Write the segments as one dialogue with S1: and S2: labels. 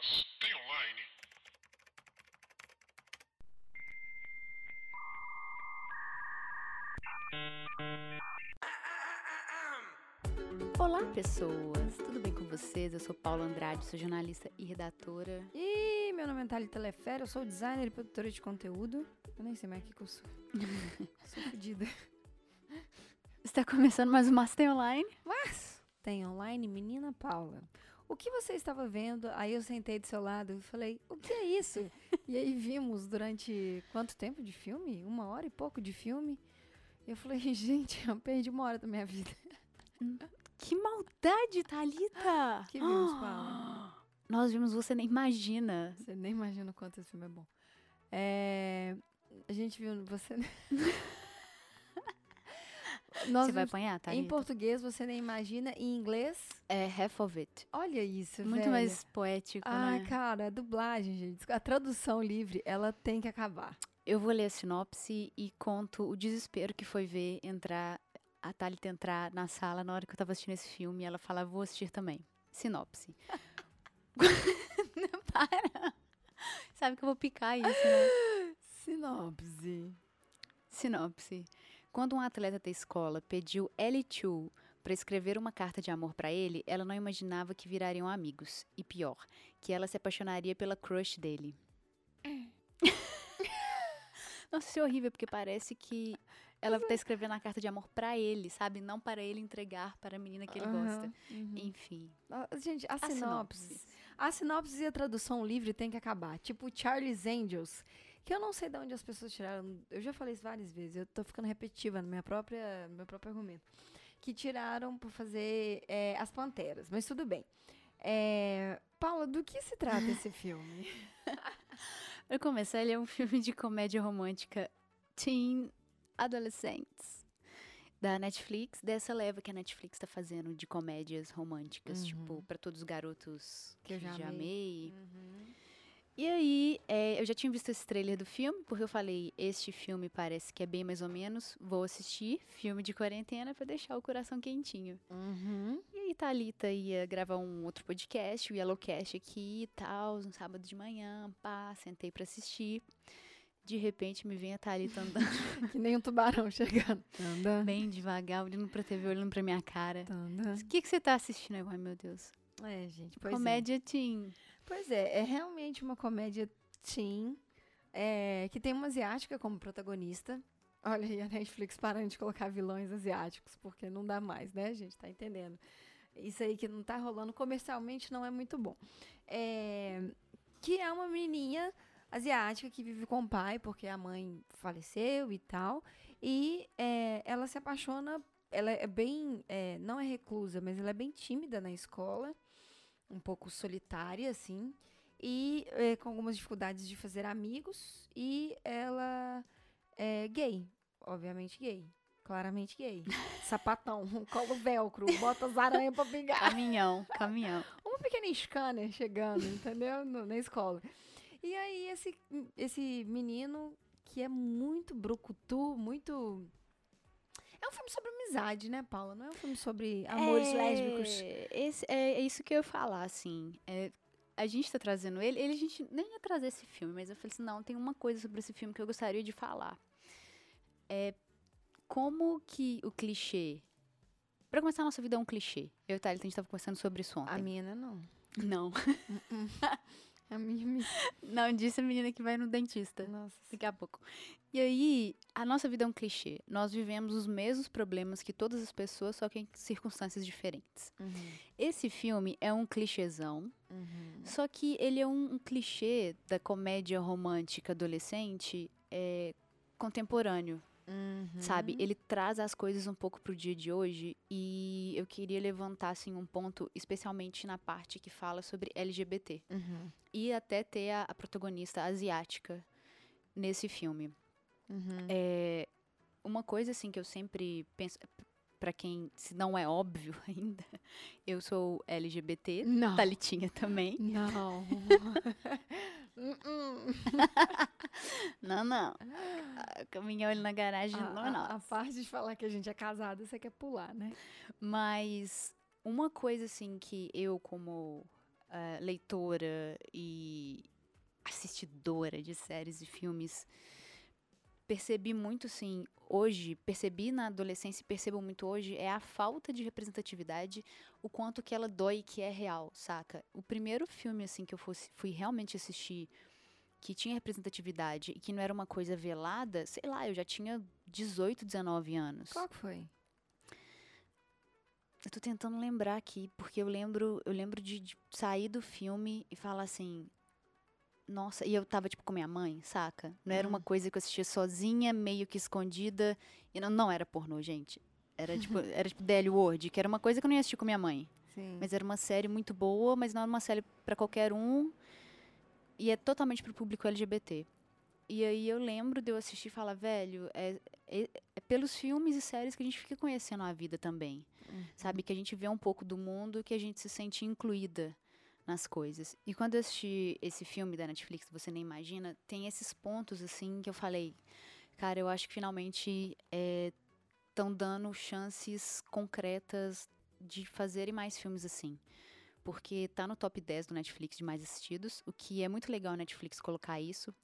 S1: Mas tem online?
S2: Olá, pessoas! Tudo bem com vocês? Eu sou Paula Andrade, sou jornalista e redatora.
S3: E meu nome é Thalita Lefera, eu sou designer e produtora de conteúdo. Eu nem sei mais o que, que eu sou. sou fodida.
S2: Está começando mais um Master Online.
S3: Mas tem online, menina Paula. O que você estava vendo? Aí eu sentei do seu lado e falei, o que é isso? e aí vimos durante quanto tempo de filme? Uma hora e pouco de filme. E eu falei, gente, eu perdi uma hora da minha vida.
S2: Que maldade, Thalita!
S3: que vimos, Paula?
S2: Nós vimos Você Nem Imagina.
S3: Você nem imagina o quanto esse filme é bom. É, A gente viu você. Nós
S2: Você vai apanhar, Thalita?
S3: Em português você nem imagina, em inglês,
S2: É Half of It.
S3: olha isso,
S2: Muito
S3: velho.
S2: mais poético,
S3: Ah,
S2: né?
S3: cara, a dublagem, gente. A tradução livre, ela tem que acabar.
S2: Eu vou ler a sinopse e conto o desespero que foi ver entrar a Thalita entrar na sala na hora que eu tava assistindo esse filme e ela falar, vou assistir também. Sinopse. Não, Para! Sabe que eu vou picar isso, né?
S3: Sinopse.
S2: Sinopse. Quando um atleta da escola pediu L2 para escrever uma carta de amor para ele, ela não imaginava que virariam amigos. E pior, que ela se apaixonaria pela crush dele. Nossa, isso é horrível, porque parece que ela tá escrevendo a carta de amor para ele, sabe? Não para ele entregar para a menina que ele gosta.
S3: Aham, uhum.
S2: Enfim.
S3: Ah, Gente, a,
S2: A
S3: sinopse.
S2: sinopse.
S3: A sinopse e a tradução livre tem que acabar. Tipo Charlie's Angels, que eu não sei de onde as pessoas tiraram. Eu já falei isso várias vezes, eu tô ficando repetitiva no, minha própria, no meu próprio argumento. Que tiraram por fazer é, as panteras, mas tudo bem. É, Paula, do que se trata esse filme?
S2: Para começar, ele é um filme de comédia romântica teen adolescentes da Netflix, dessa leva que a Netflix tá fazendo de comédias românticas, tipo, para todos os garotos
S3: Que eu já amei.
S2: amei. E aí, é, eu já tinha visto esse trailer do filme, porque eu falei, este filme parece que é bem mais ou menos, vou assistir, filme de quarentena pra deixar o coração quentinho.
S3: Uhum.
S2: E aí, Thalita ia gravar um outro podcast, o Yellowcast aqui e tal, um sábado de manhã, pá, sentei pra assistir. De repente, me vem a Thalita andando
S3: Que nem um tubarão chegando. Tanda,
S2: bem devagar, olhando pra TV, olhando pra minha cara. O que, que você tá assistindo? Eu, Ai, meu Deus.
S3: É, gente, pois é.
S2: Comédia teen.
S3: Pois é, é realmente uma comédia teen, é, que tem uma asiática como protagonista. Olha aí a Netflix parando de colocar vilões asiáticos, porque não dá mais, né, gente? Tá entendendo? Isso aí que não tá rolando comercialmente não é muito bom. É, que é uma menininha asiática que vive com o pai, porque a mãe faleceu e tal. E é, ela se apaixona, ela é bem, é, não é reclusa, mas ela é bem tímida na escola um pouco solitária, assim, e é, com algumas dificuldades de fazer amigos, e ela é gay, obviamente gay, claramente gay. Sapatão, colo velcro, bota as aranhas pra pingar.
S2: Caminhão, caminhão.
S3: Uma pequena scanner chegando, entendeu? No- na escola. E aí, esse, esse menino que é muito brucutu, muito. É um filme sobre amizade, né, Paula? Não é um filme sobre amores
S2: É,
S3: lésbicos.
S2: Esse, é, é isso que eu ia falar, assim. É, a gente tá trazendo ele, ele a gente nem ia trazer esse filme, mas eu falei assim, não, tem uma coisa sobre esse filme que eu gostaria de falar. É como que o clichê... Pra começar, a nossa vida é um clichê. Eu e o Thalita, a gente tava conversando sobre isso ontem.
S3: A minha não.
S2: Não.
S3: A minha, me-
S2: Não, disse a menina que vai no dentista.
S3: Nossa.
S2: Daqui a pouco. E aí, a nossa vida é um clichê. Nós vivemos os mesmos problemas que todas as pessoas, só que em circunstâncias diferentes.
S3: Uhum.
S2: Esse filme é um clichêzão,
S3: Uhum.
S2: só que ele é um, um clichê da comédia romântica adolescente é, contemporâneo,
S3: Uhum.
S2: sabe? Ele traz as coisas um pouco pro dia de hoje e eu queria levantar, assim, um ponto, especialmente na parte que fala sobre LGBT.
S3: Uhum.
S2: E até ter a, a protagonista asiática nesse filme.
S3: Uhum.
S2: É, uma coisa assim que eu sempre penso, pra quem se não é óbvio ainda, eu sou LGBT,
S3: Não.
S2: Thalitinha também.
S3: Não. Uh-uh.
S2: Não, não. Caminhão ele na garagem
S3: a,
S2: não é nossa.
S3: a parte de falar que a gente é casada, você quer pular, né?
S2: Mas uma coisa assim que eu como uh, leitora e assistidora de séries e filmes, percebi muito, sim, hoje, percebi na adolescência e percebo muito hoje, é a falta de representatividade, o quanto que ela dói que é real, saca? O primeiro filme, assim, que eu fosse, fui realmente assistir que tinha representatividade e que não era uma coisa velada, sei lá, eu já tinha 18, 19 anos.
S3: Qual que foi?
S2: Eu tô tentando lembrar aqui, porque eu lembro, eu lembro de, de sair do filme e falar assim, nossa, e eu tava, tipo, com minha mãe, saca? Não era uma uhum. coisa que eu assistia sozinha, meio que escondida. E não, não era pornô, gente. Era tipo, era tipo DL Word, que era uma coisa que eu não ia assistir com minha mãe. Sim. Mas era uma série muito boa, mas não era uma série para qualquer um. E é totalmente pro público LGBT. E aí eu lembro de eu assistir e falar, velho, é, é, é, pelos filmes e séries que a gente fica conhecendo a vida também. Uhum. Sabe? Que a gente vê um pouco do mundo, que a gente se sente incluída nas coisas. E quando eu assisti esse filme da Netflix, você nem imagina, tem esses pontos assim que eu falei, cara, eu acho que finalmente estão é, dando chances concretas de fazerem mais filmes assim. Porque tá no top 10 do Netflix de mais assistidos, o que é muito legal a Netflix colocar isso,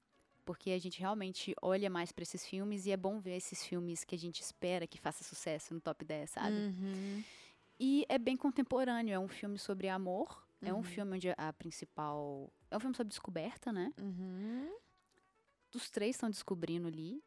S2: porque a gente realmente olha mais para esses filmes e é bom ver esses filmes que a gente espera que faça sucesso no top 10, sabe? Uhum. E é bem contemporâneo, é um filme sobre amor, Uhum. É um uhum. filme onde a principal. É um filme sobre descoberta, né?
S3: Uhum.
S2: Os três estão descobrindo ali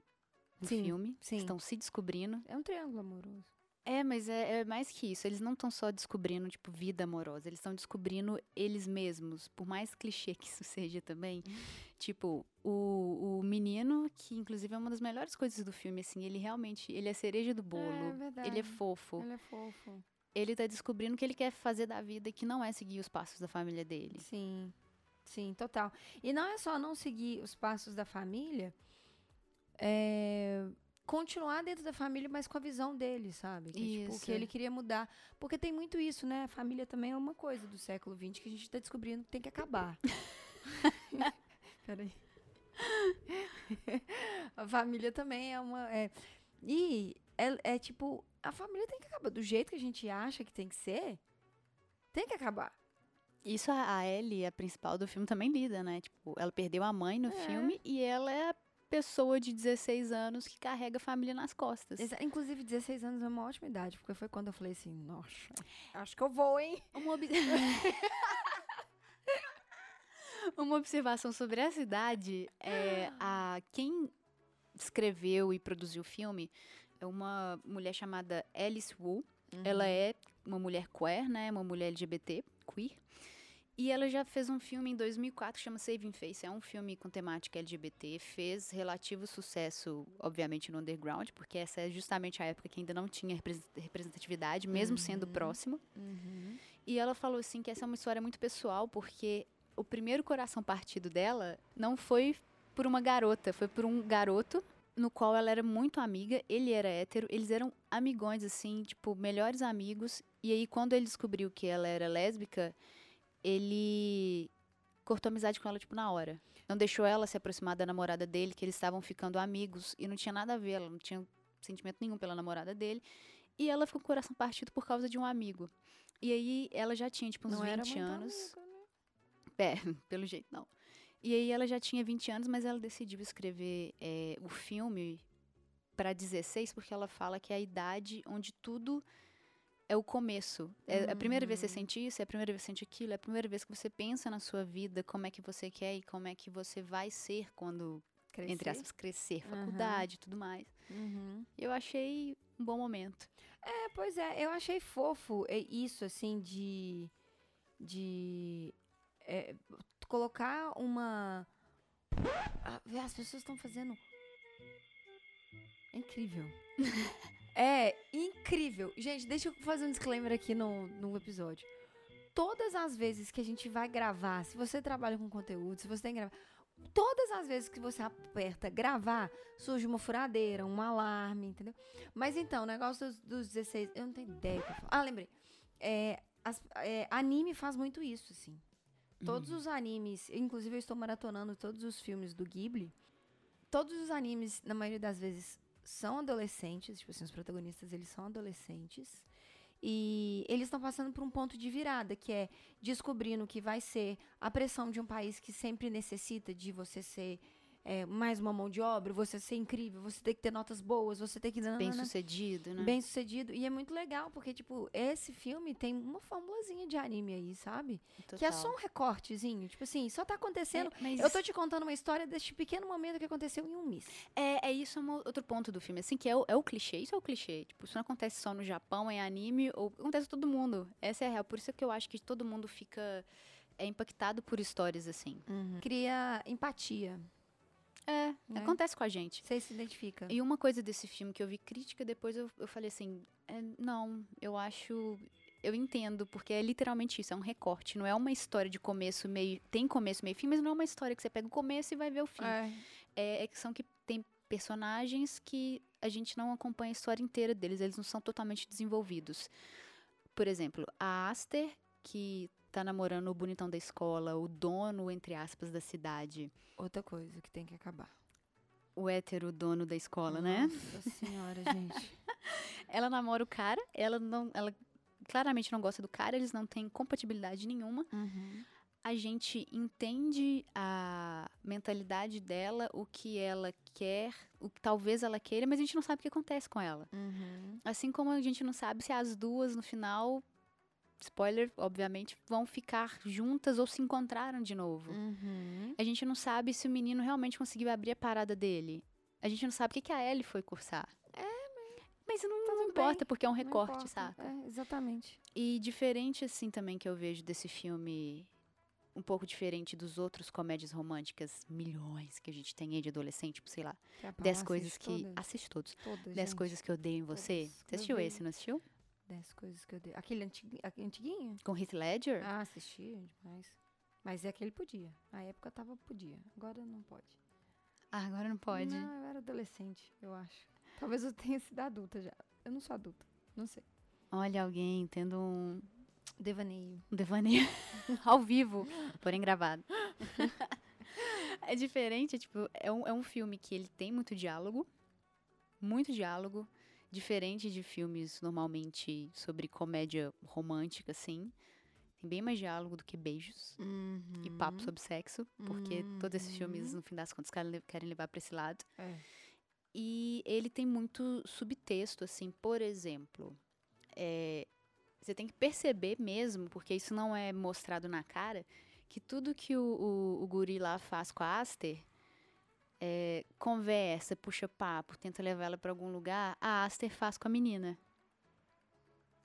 S2: no sim, filme. Sim. Estão se descobrindo.
S3: É um triângulo amoroso.
S2: É, mas é, é mais que isso. Eles não estão só descobrindo, tipo, vida amorosa. Eles estão descobrindo eles mesmos. Por mais clichê que isso seja também. Uhum. Tipo, o, o menino, que inclusive é uma das melhores coisas do filme, assim, ele realmente, ele é cereja do bolo. É, verdade. Ele é fofo.
S3: Ele é fofo
S2: ele tá descobrindo o que ele quer fazer da vida e que não é seguir os passos da família dele.
S3: Sim. Sim, total. E não é só não seguir os passos da família, é continuar dentro da família, mas com a visão dele, sabe? Que, isso. Tipo, que ele queria mudar. Porque tem muito isso, né? A família também é uma coisa do século XX que a gente está descobrindo que tem que acabar. Peraí. a família também é uma. É, e é, é tipo a família tem que acabar. Do jeito que a gente acha que tem que ser, tem que acabar.
S2: Isso a, Ellie, a principal do filme, também lida, né? Tipo, ela perdeu a mãe no é. filme e ela é a pessoa de 16 anos que carrega a família nas costas.
S3: Exa Inclusive, 16 anos é uma ótima idade, porque foi quando eu falei assim, nossa, acho que eu vou, hein?
S2: Uma, ob... uma observação sobre essa idade é a quem escreveu e produziu o filme é uma mulher chamada Alice Wu. Uhum. Ela é uma mulher queer, né? Uma mulher LGBT, queer. E ela já fez um filme em 2004 que chama Saving Face. É um filme com temática LGBT. Fez relativo sucesso, obviamente, no underground, porque essa é justamente a época que ainda não tinha representatividade, mesmo uhum. sendo próximo.
S3: Uhum.
S2: E ela falou assim que essa é uma história muito pessoal, porque o primeiro coração partido dela não foi por uma garota, foi por um garoto no qual ela era muito amiga, ele era hétero, eles eram amigões, assim, tipo, melhores amigos. E aí, quando ele descobriu que ela era lésbica, ele cortou amizade com ela, tipo, na hora. Não deixou ela se aproximar da namorada dele, que eles estavam ficando amigos, e não tinha nada a ver, ela não tinha sentimento nenhum pela namorada dele. E ela ficou com o coração partido por causa de um amigo. E aí, ela já tinha, tipo, uns não 20 anos. Amigo, né? É, pelo jeito, não. E aí ela já tinha 20 anos, mas ela decidiu escrever é, o filme para 16, porque ela fala que é a idade onde tudo é o começo. É uhum. a primeira vez que você hum. sente isso, é a primeira vez que você sente aquilo, é a primeira vez que você pensa na sua vida, como é que você quer e como é que você vai ser quando, crescer. entre aspas, crescer, faculdade e uhum. tudo mais.
S3: Uhum.
S2: Eu achei um bom momento.
S3: É, pois é, eu achei fofo é isso, assim, de. de. É, colocar uma. Ah, as pessoas estão fazendo. É incrível. é incrível. Gente, deixa eu fazer um disclaimer aqui no, no episódio. Todas as vezes que a gente vai gravar, se você trabalha com conteúdo, se você tem que gravar, todas as vezes que você aperta gravar, surge uma furadeira, um alarme, entendeu? Mas então, o negócio dos, dos 16, eu não tenho ideia. Ah, lembrei. É, as, é, anime faz muito isso, assim. Todos uhum. os animes, inclusive eu estou maratonando todos os filmes do Ghibli. Todos os animes, na maioria das vezes, são adolescentes, tipo assim, os protagonistas, eles são adolescentes. E eles estão passando por um ponto de virada, que é descobrindo que vai ser a pressão de um país que sempre necessita de você ser é, mais uma mão de obra, você ser incrível, você tem que ter notas boas, você tem que...
S2: Bem sucedido, né?
S3: Bem sucedido. E é muito legal, porque, tipo, esse filme tem uma formulazinha de anime aí, sabe?
S2: Total.
S3: Que é só um recortezinho. Tipo assim, só tá acontecendo.
S2: É, mas
S3: Eu tô te contando uma história deste pequeno momento que aconteceu em um mês.
S2: É, é isso é um outro ponto do filme, assim, que é o, é o clichê, isso é o clichê. Tipo, isso não acontece só no Japão, é anime, ou acontece com todo mundo. Essa é a real. Por isso que eu acho que todo mundo fica é, impactado por histórias assim.
S3: Cria empatia.
S2: É,
S3: Né?
S2: acontece com a gente.
S3: Você se identifica.
S2: E uma coisa desse filme que eu vi crítica, depois eu, eu falei assim, é, não, eu acho. Eu entendo, porque é literalmente isso, é um recorte. Não é uma história de começo, meio. Tem começo, meio fim, mas não é uma história que você pega o começo e vai ver o fim.
S3: É.
S2: É, é que são que tem personagens que a gente não acompanha a história inteira deles, eles não são totalmente desenvolvidos. Por exemplo, a Aster, que tá namorando o bonitão da escola, o dono, entre aspas, da cidade.
S3: Outra coisa que tem que acabar.
S2: O hétero dono da escola, né?
S3: Nossa senhora, gente.
S2: Ela namora o cara, ela não. Ela claramente não gosta do cara, eles não têm compatibilidade nenhuma.
S3: Uhum.
S2: A gente entende a mentalidade dela, o que ela quer, o que talvez ela queira, mas a gente não sabe o que acontece com ela.
S3: Uhum.
S2: Assim como a gente não sabe se as duas no final, spoiler, obviamente, vão ficar juntas ou se encontraram de novo.
S3: Uhum.
S2: A gente não sabe se o menino realmente conseguiu abrir a parada dele. A gente não sabe o que, que a Ellie foi cursar. É, mas não, não
S3: Tudo
S2: importa,
S3: bem,
S2: porque é um
S3: Não
S2: recorte, saca?
S3: É, exatamente.
S2: E diferente, assim, também que eu vejo desse filme, um pouco diferente dos outros comédias românticas, milhões que a gente tem aí de adolescente, tipo, sei lá, 10
S3: assiste
S2: coisas que.
S3: todas,
S2: Assiste todos.
S3: todas,
S2: 10
S3: gente.
S2: coisas que eu odeio em você.
S3: Todas.
S2: Você assistiu esse, não assistiu?
S3: 10 coisas que eu dei. Aquele antigu... antiguinho?
S2: Com Heath Ledger?
S3: Ah, assisti demais. Mas é que ele podia. Na época tava podia. Agora não pode.
S2: Ah, agora não pode.
S3: Não, eu era adolescente, eu acho. Talvez eu tenha sido adulta já. Eu não sou adulta. Não sei.
S2: Olha alguém tendo um,
S3: Devaneio.
S2: um devaneio ao vivo, porém gravado. é diferente, é tipo, é um, é um filme que ele tem muito diálogo, muito diálogo, diferente de filmes normalmente sobre comédia romântica, assim. Tem bem mais diálogo do que beijos e papo sobre sexo, porque todos esses filmes, no fim das contas, querem le- querem levar pra esse lado.
S3: É.
S2: E ele tem muito subtexto, assim, por exemplo, é, você tem que perceber mesmo, porque isso não é mostrado na cara, que tudo que o, o, o guri lá faz com a Aster, é, conversa, puxa papo, tenta levar ela pra algum lugar, a Aster faz com a menina.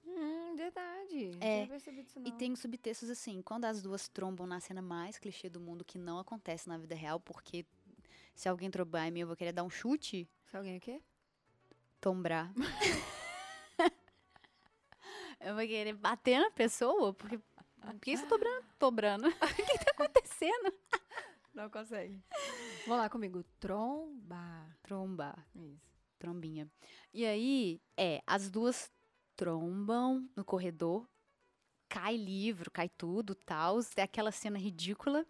S3: Hum, verdade.
S2: É,
S3: isso,
S2: E tem subtextos assim, quando as duas trombam na cena mais clichê do mundo, que não acontece na vida real, porque se alguém trombar em mim, eu vou querer dar um chute,
S3: Se alguém o quê?
S2: tombrar. eu vou querer bater na pessoa, porque. Por que você tá? Tobrando. o que tá acontecendo?
S3: Não consegue. Vamos lá comigo. Tromba.
S2: Trombar.
S3: Isso.
S2: Trombinha. E aí, é, as duas trombam no corredor, cai livro, cai tudo, tal, é aquela cena ridícula.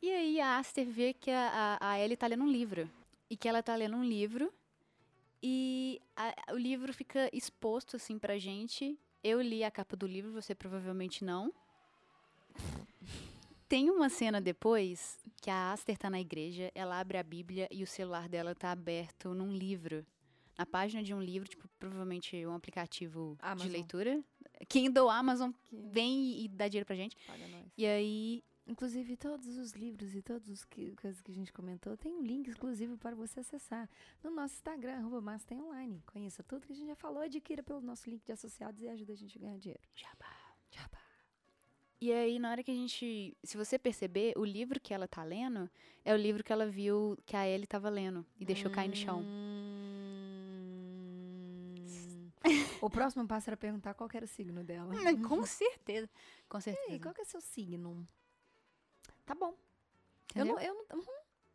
S2: E aí a Aster vê que a, a, a Ellie tá lendo um livro. E que ela tá lendo um livro. E a- o livro fica exposto, assim, pra gente. Eu li a capa do livro, você provavelmente não. Tem uma cena depois que a Aster tá na igreja, ela abre a Bíblia e o celular dela tá aberto num livro. Na página de um livro, tipo, provavelmente um aplicativo
S3: Amazon.
S2: de leitura. Kindle, Amazon,
S3: Que
S2: vem e, dá dinheiro pra gente.
S3: paga nós.
S2: E aí,
S3: Inclusive, todos os livros e todas as que, coisas que a gente comentou tem um link exclusivo para você acessar no nosso Instagram, arroba Mas Tem Online. Conheça tudo que a gente já falou, adquira pelo nosso link de associados e ajuda a gente a ganhar dinheiro.
S2: jabá.
S3: Jabá.
S2: E aí, na hora que a gente. Se você perceber, o livro que ela tá lendo é o livro que ela viu que a Ellie tava lendo e deixou cair no chão.
S3: Hum. o próximo passo era perguntar qual era o signo dela.
S2: Com certeza. Com
S3: E aí,
S2: certeza.
S3: qual que é seu signo? Tá bom.
S2: Entendeu?
S3: Eu não, eu, não,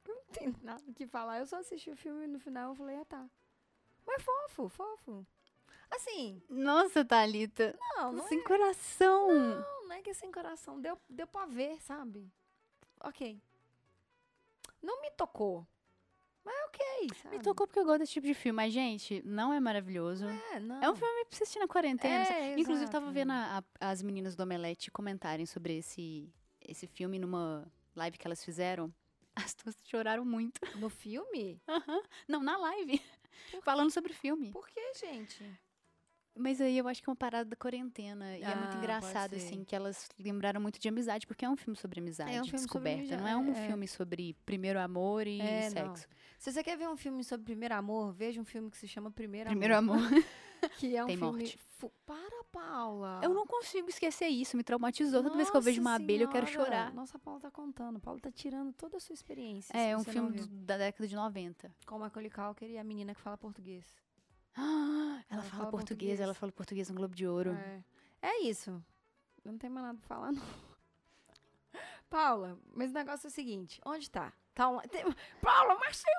S3: eu não tenho nada o que falar. Eu só assisti o filme e no final eu falei, ah tá. Mas fofo, fofo. Assim,
S2: Nossa, Thalita.
S3: não, não é,
S2: sem coração.
S3: não, não é que é sem coração. Deu, deu pra ver, sabe? Ok. Não me tocou. Ok, sabe?
S2: Me tocou porque eu gosto desse tipo de filme. Mas, gente, não é maravilhoso.
S3: É, não.
S2: É um filme pra assistir na quarentena.
S3: É?
S2: Inclusive, eu tava vendo a- a- as meninas do Omelete comentarem sobre esse, esse filme numa live que elas fizeram. As duas choraram muito.
S3: No filme?
S2: Não, na live. Falando sobre o filme.
S3: Por que, gente?
S2: Mas aí eu acho que é uma parada da quarentena. e é
S3: Ah,
S2: muito
S3: pode
S2: engraçado, assim, que elas lembraram muito de amizade, porque é um filme sobre amizade,
S3: É um filme sobre
S2: descoberta. não é um
S3: é.
S2: filme sobre primeiro amor e
S3: É, não.
S2: sexo.
S3: Se você quer ver um filme sobre primeiro amor, veja um filme que se chama Primeiro
S2: Primeiro
S3: Amor.
S2: amor.
S3: Que é um
S2: Tem
S3: filme.
S2: morte.
S3: Para, Paula!
S2: Eu não consigo esquecer isso, me traumatizou. Toda vez que eu vejo uma
S3: Nossa
S2: abelha, eu quero
S3: Senhora!
S2: chorar.
S3: Nossa, a Paula tá contando. A Paula tá tirando toda a sua experiência.
S2: É,
S3: se
S2: um filme
S3: não
S2: da década de 90.
S3: Com o Macaulay Culkin e a menina que fala português.
S2: Ah, ela,
S3: Ela
S2: fala,
S3: fala
S2: português,
S3: português.
S2: ela fala português no Globo de Ouro.
S3: É. É isso. Não tem mais nada pra falar, não. Paula, mas o negócio é o seguinte. Onde tá? Tá online. Tem... Paula, mas tem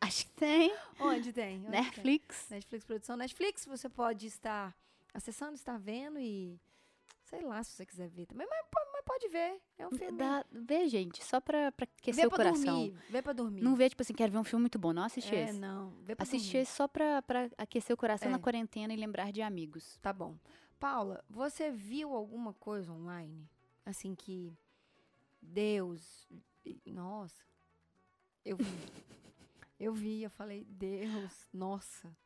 S2: Acho que tem.
S3: Onde tem? Onde tem?
S2: Netflix.
S3: Netflix Produção. Netflix você pode estar acessando, estar vendo e... Sei lá se você quiser ver também. Mas, mas pode ver. É um filme...
S2: Dá, vê, gente, só pra, pra aquecer
S3: vê
S2: o
S3: pra
S2: coração.
S3: dormir. Vê pra dormir.
S2: Não vê, tipo assim, quero ver um filme muito bom. Não assiste
S3: é,
S2: esse.
S3: não. Vê pra
S2: Assiste
S3: dormir.
S2: esse só pra, pra aquecer o coração
S3: É.
S2: na quarentena e lembrar de amigos.
S3: Tá bom. Paula, você viu alguma coisa online? Assim que Deus. Nossa. Eu vi. eu vi, eu falei, Deus, nossa.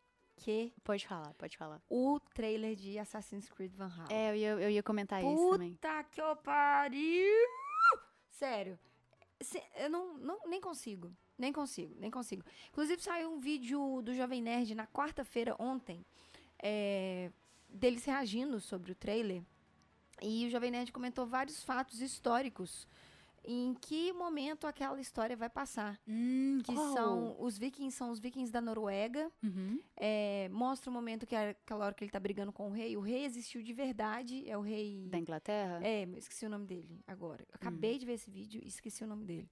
S3: Que
S2: Pode falar, pode falar.
S3: o trailer de Assassin's Creed Van Halen.
S2: É, eu ia, eu ia comentar isso também.
S3: Puta que eu pariu! Sério. Eu não, não, nem consigo. Nem consigo, nem consigo. Inclusive, saiu um vídeo do Jovem Nerd na quarta-feira, ontem, é, deles reagindo sobre o trailer. E o Jovem Nerd comentou vários fatos históricos em que momento aquela história vai passar.
S2: Hum,
S3: Que
S2: qual?
S3: são os vikings, são os vikings da Noruega.
S2: Uhum.
S3: É, mostra o momento que é aquela hora que ele tá brigando com o rei. O rei existiu de verdade, é o rei...
S2: Da Inglaterra?
S3: É, esqueci o nome dele agora. Acabei de ver esse vídeo e esqueci o nome dele.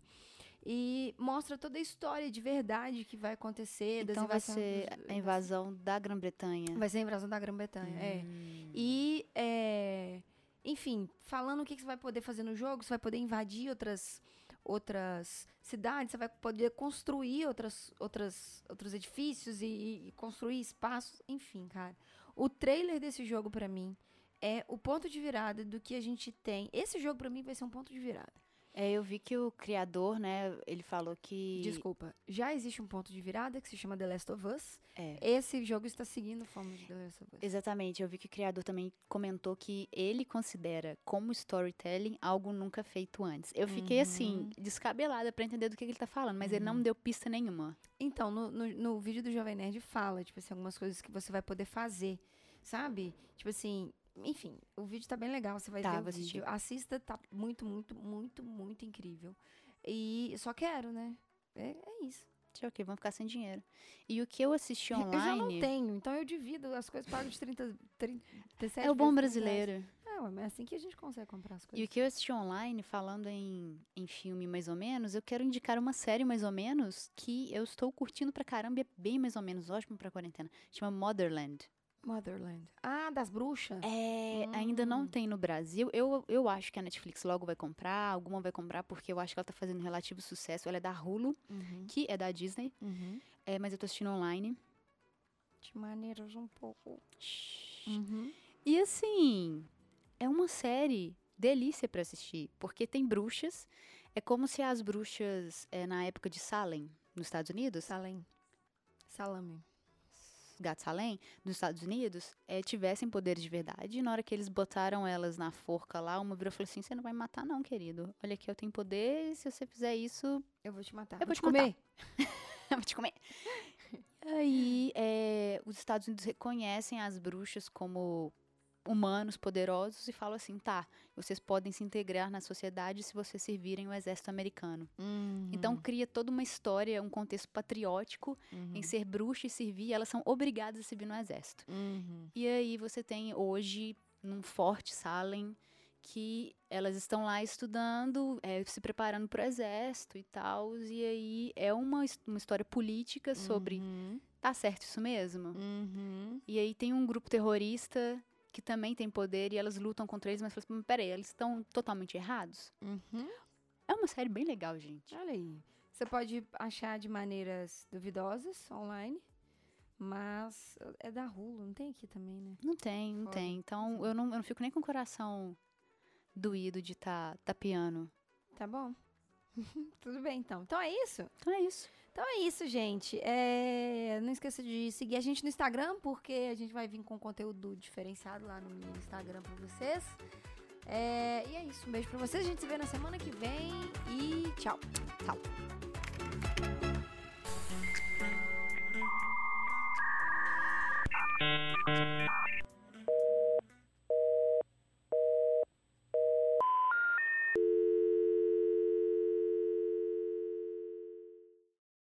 S3: E mostra toda a história de verdade que vai acontecer.
S2: então vai ser a invasão da Grã-Bretanha.
S3: Vai ser a invasão da Grã-Bretanha, é.
S2: Hum.
S3: E, é, enfim, falando o que você vai poder fazer no jogo, você vai poder invadir outras, outras cidades, você vai poder construir outras, outras, outros edifícios e, e construir espaços, enfim, cara. O trailer desse jogo, pra mim, é o ponto de virada do que a gente tem. Esse jogo, pra mim, vai ser um ponto de virada.
S2: É, eu vi que o criador, né, ele falou que...
S3: Desculpa, já existe um ponto de virada que se chama The Last of Us.
S2: É.
S3: Esse jogo está seguindo a forma de The Last of Us.
S2: Exatamente, eu vi que o criador também comentou que ele considera como storytelling algo nunca feito antes. Eu fiquei assim,
S3: Uhum.
S2: descabelada pra entender do que, que ele tá falando, mas ele não me deu pista nenhuma.
S3: Então, no, no, no vídeo do Jovem Nerd fala, tipo assim, algumas coisas que você vai poder fazer, sabe? Tipo assim, enfim, o vídeo tá bem legal, você vai
S2: Tá,
S3: ver o vídeo.
S2: assistir.
S3: Assista, tá muito, muito, muito, muito incrível. E só quero, né? É, é isso.
S2: Tchau, ok, vamos ficar sem dinheiro. E o que eu assisti
S3: Eu já não
S2: online
S3: tenho, então eu divido as coisas, pago de 30, 37
S2: é o bom
S3: vezes 30 reais.
S2: brasileiro.
S3: É, é assim que a gente consegue comprar as
S2: E
S3: coisas.
S2: o que eu assisti online, falando em, em filme mais ou menos, eu quero indicar uma série mais ou menos que eu estou curtindo pra caramba e é bem mais ou menos ótimo pra quarentena. Chama Motherland.
S3: Motherland. Ah, das bruxas?
S2: É, ainda não
S3: Hum.
S2: tem no Brasil. Eu, eu acho que a Netflix logo vai comprar, alguma vai comprar, porque eu acho que ela tá fazendo relativo sucesso. Ela é da Hulu,
S3: Uhum,
S2: que é da Disney,
S3: uhum.
S2: é, mas eu tô assistindo online.
S3: De maneiras um pouco... Uhum.
S2: E assim, é uma série delícia pra assistir, porque tem bruxas. É como se as bruxas, é, na época de Salem, nos Estados Unidos,
S3: Salem. Salame.
S2: Gato Salem, nos Estados Unidos, é, tivessem poderes de verdade. E na hora que eles botaram elas na forca lá, uma virou e falou assim: Você não vai me matar, não, querido. Olha aqui, eu tenho poder, e se você fizer isso,
S3: Eu vou te matar.
S2: Eu vou te
S3: comer.
S2: eu vou te comer. E aí, é, os Estados Unidos reconhecem as bruxas como humanos poderosos e falam assim: tá, vocês podem se integrar na sociedade se vocês servirem o exército americano. Então cria toda uma história, um contexto patriótico
S3: Uhum.
S2: em ser bruxa e servir, e elas são obrigadas a servir no exército.
S3: Uhum.
S2: E aí você tem hoje, num forte Salem, que elas estão lá estudando, é, se preparando para o exército e tal. E aí é uma, uma história política sobre
S3: Uhum.
S2: tá certo isso mesmo?
S3: Uhum.
S2: E aí tem um grupo terrorista que também tem poder e elas lutam contra eles, mas falam assim, "Mas peraí, eles estão totalmente errados?
S3: Uhum.
S2: É uma série bem legal, gente.
S3: Olha aí. Você pode achar de maneiras duvidosas online, mas é da Hulu, não tem aqui também, né?
S2: Não tem, não
S3: Foda.
S2: tem. Então eu não, eu não fico nem com o coração doído de estar tá, tapeando.
S3: Tá bom. Tudo bem, então. Então é isso?
S2: Então é isso.
S3: Então é isso, gente. É, Não esqueça de seguir a gente no Instagram, porque a gente vai vir com conteúdo diferenciado lá no Instagram pra vocês. É, E é isso. Um beijo pra vocês. A gente se vê na semana que vem. E tchau.
S2: Tchau.